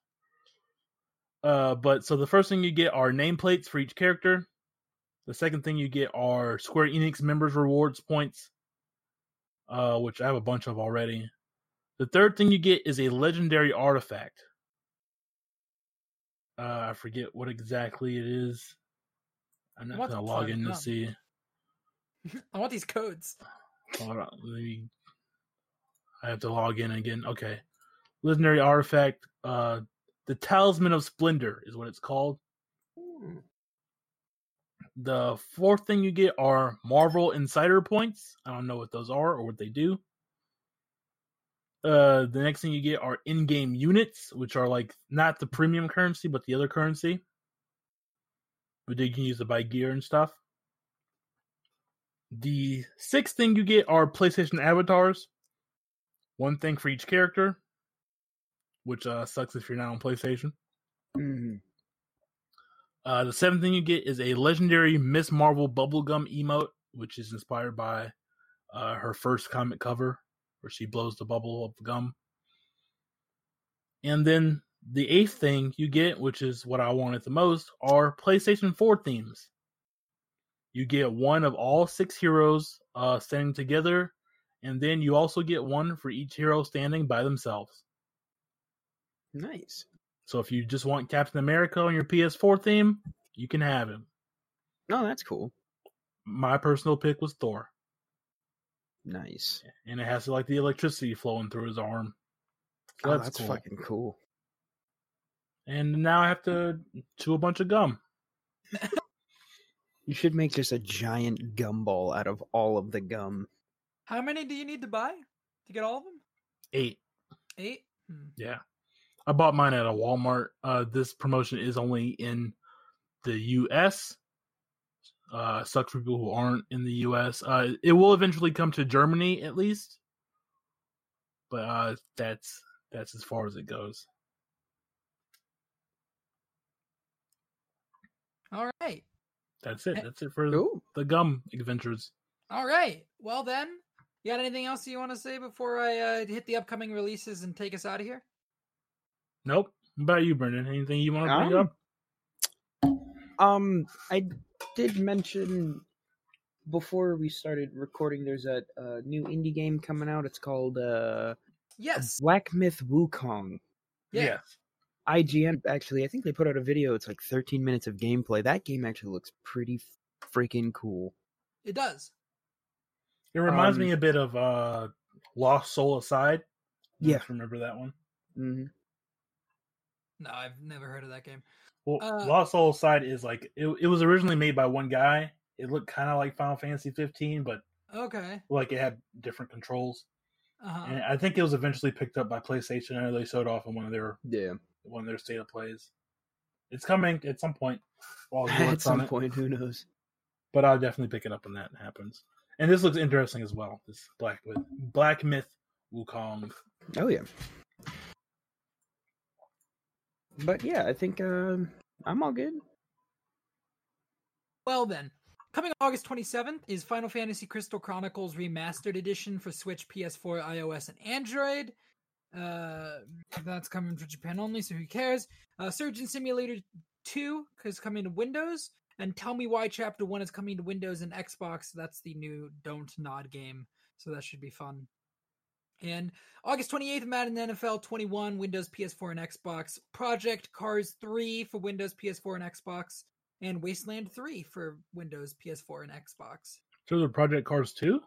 Uh, but so the first thing you get are nameplates for each character. The second thing you get are Square Enix members rewards points, uh, which I have a bunch of already. The third thing you get is a legendary artifact. Uh, I forget what exactly it is. I'm not What gonna log in to see. I want these codes. Hold on, let me. I have to log in again. Okay, legendary artifact. Uh, the Talisman of Splendor is what it's called. The fourth thing you get are Marvel Insider points. I don't know what those are or what they do. Uh, the next thing you get are in-game units, which are like not the premium currency, but the other currency. But you can use to buy gear and stuff. The sixth thing you get are PlayStation avatars. One thing for each character, which uh, sucks if you're not on PlayStation. Mhm. Uh, the seventh thing you get is a legendary Miss Marvel bubblegum emote, which is inspired by uh, her first comic cover, where she blows the bubble of gum. And then the eighth thing you get, which is what I wanted the most, are PlayStation 4 themes. You get one of all six heroes uh, standing together, and then you also get one for each hero standing by themselves. Nice. So if you just want Captain America on your PS4 theme, you can have him. No, that's cool. My personal pick was Thor, Nice. and it has like the electricity flowing through his arm. So oh, that's, that's cool. fucking cool. And now I have to chew a bunch of gum. You should make just a giant gumball out of all of the gum. How many do you need to buy to get all of them? Eight. Eight. Hmm. Yeah. I bought mine at a Walmart. Uh, this promotion is only in the U.S. Uh, sucks for people who aren't in the U.S. Uh, it will eventually come to Germany at least, but uh, that's that's as far as it goes. All right. That's it. Eh, That's it for Cool. the gum adventures. All right. Well then, you got anything else you want to say before I uh, hit the upcoming releases and take us out of here? Nope. What about you, Brendon? Anything you want to bring Um, up? Um, I did mention before we started recording. There's a, a new indie game coming out. It's called uh, Yes. Black Myth Wukong. Yeah. IGN actually, I think they put out a video. It's like 13 minutes of gameplay. That game actually looks pretty freaking cool. It does. It reminds um, me a bit of uh, Lost Soul Aside. You Yeah. remember that one? Mm-hmm. No, I've never heard of that game. Well, Uh, Lost Soul Aside is like it, it was originally made by one guy. It looked kind of like Final Fantasy 15, but Okay. like it had different controls. Uh-huh. And I think it was eventually picked up by PlayStation. and they showed off in one of their Yeah. One of their state of plays. It's coming at some point. While he At works on some it, point, who knows? but I'll definitely pick it up when that happens. And this looks interesting as well. This Black Myth, Black Myth Wukong. Oh yeah. But yeah, I think um, I'm all good. Well then, coming August 27th is Final Fantasy Crystal Chronicles Remastered Edition for Switch, PS4, iOS, and Android. Uh, that's coming for Japan only, so who cares? Uh, Surgeon Simulator 2 is coming to Windows, and Tell Me Why Chapter 1 is coming to Windows and Xbox. That's the new Don't Nod game, so that should be fun. And August 28th, Madden NFL 21, Windows, PS4, and Xbox. Project Cars 3 for Windows, PS4, and Xbox. And Wasteland 3 for Windows, PS4, and Xbox. So the Project Cars 2?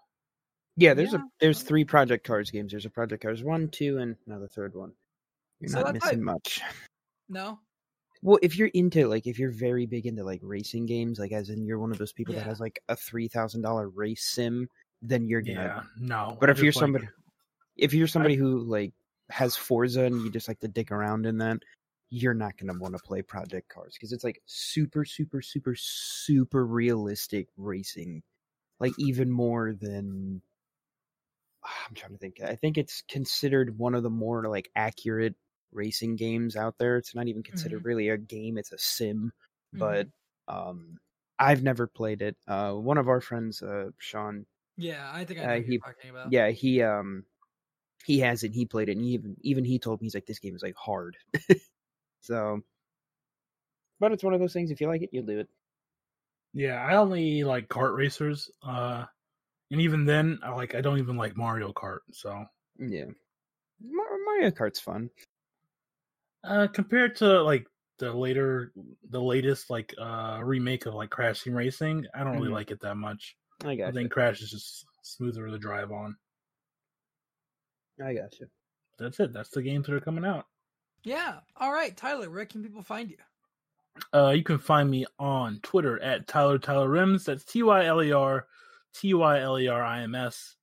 Yeah, there's Yeah. a there's three Project Cars games. There's a Project Cars one, two, and now the third one. You're So not missing much. No? Well, if you're into like if you're very big into like racing games, like as in you're one of those people that has like a three thousand dollar race sim, then you're gonna. Yeah, no. But if you're just like- somebody, if you're somebody who like has Forza and you just like to dick around in that, you're not gonna want to play Project Cars because it's like super, super, super, super realistic racing, like even more than. I'm trying to think. I think it's considered one of the more like accurate racing games out there. It's not even considered really a game; it's a sim. But um, I've never played it. Uh, one of our friends, uh, Sean, Yeah, I think I Uh, know what he- you're talking about. yeah, he um he has it. He played it, and he even even he told me he's like this game is like hard. so, but it's one of those things. If you like it, you'll do it. Yeah, I only like kart racers. Uh and even then I like I don't even like Mario Kart. So Yeah, Mario Kart's fun. uh compared to like the later the latest like uh remake of like Crash Team Racing, I don't really Mhm. like it that much. I got. I got think Crash is just smoother to drive on. I got you. That's it. That's the games that are coming out. Yeah. All right, Tyler, where can people find you? Uh, you can find me on Twitter at Tyler Tyler Rims. That's T Y L E R T Y L E R I M S.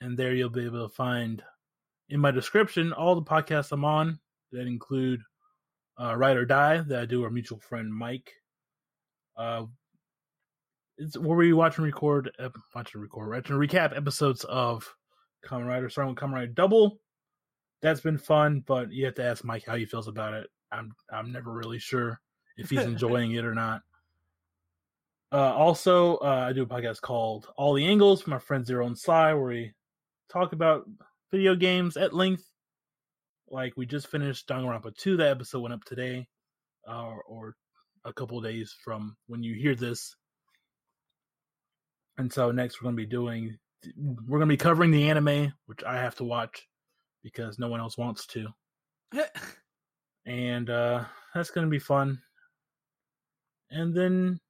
And there you'll be able to find in my description all the podcasts I'm on that include uh, Ride or Die that I do with our mutual friend Mike. Uh, it's where we watch and record, ep- watch and record, watch and recap episodes of Kamen Rider, starting with Kamen Rider Double. That's been fun, but you have to ask Mike how he feels about it. I'm I'm never really sure if he's enjoying it or not. Uh, also, uh, I do a podcast called All the Angles from my friend Zero and Sly, where we talk about video games at length. Like we just finished Danganronpa 2. That episode went up today, uh, or a couple of days from when you hear this. And so next we're going to be doing, we're going to be covering the anime, which I have to watch because no one else wants to and uh that's gonna be fun. And then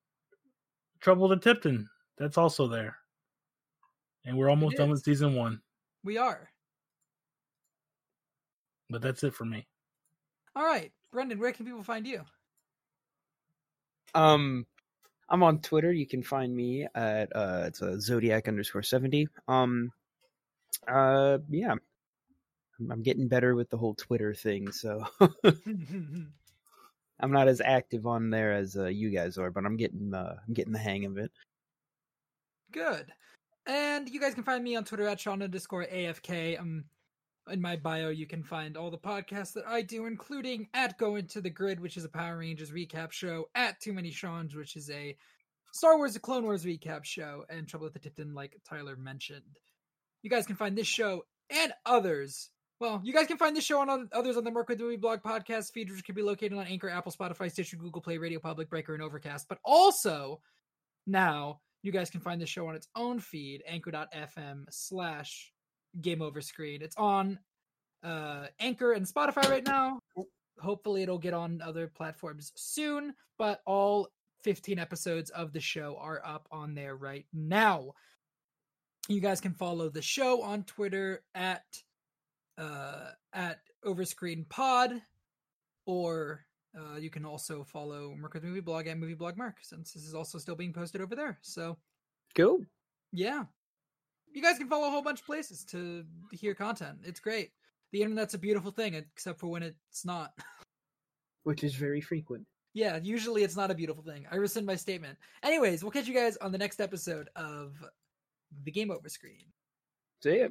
Trouble to Tipton, that's also there. And we're almost done with season one, we are. but that's it for me. All right, Brendon, where can people find you? Um, I'm on Twitter. You can find me at uh, it's a Zodiac underscore seventy. Um, uh, yeah, I'm, I'm getting better with the whole Twitter thing, so I'm not as active on there as uh, you guys are, but I'm getting uh, I'm getting the hang of it. Good. And you guys can find me on Twitter at Shawn underscore AFK. Um, in my bio, you can find all the podcasts that I do, including at Go Into the Grid, which is a Power Rangers recap show, at Too Many Sean's, which is a Star Wars The Clone Wars recap show, and Trouble with the Tipton, like Tyler mentioned. You guys can find this show and others. Well, you guys can find this show on others on the Merc with Movie Blog podcast feed, which can be located on Anchor, Apple, Spotify, Stitcher, Google Play, Radio Public, Breaker, and Overcast. But also, now you guys can find the show on its own feed, anchor.fm slash game over screen. It's on uh, Anchor and Spotify right now. Hopefully, it'll get on other platforms soon, but all 15 episodes of the show are up on there right now. You guys can follow the show on Twitter at uh, at Overscreen Pod, or uh, you can also follow with Movie Blog at Movie Blog Merc, since this is also still being posted over there. So Cool. yeah, you guys can follow a whole bunch of places to hear content. It's great. The internet's a beautiful thing, except for when it's not. Which is very frequent. yeah, usually it's not a beautiful thing. I rescind my statement. Anyways, we'll catch you guys on the next episode of the Game Over Screen. See ya.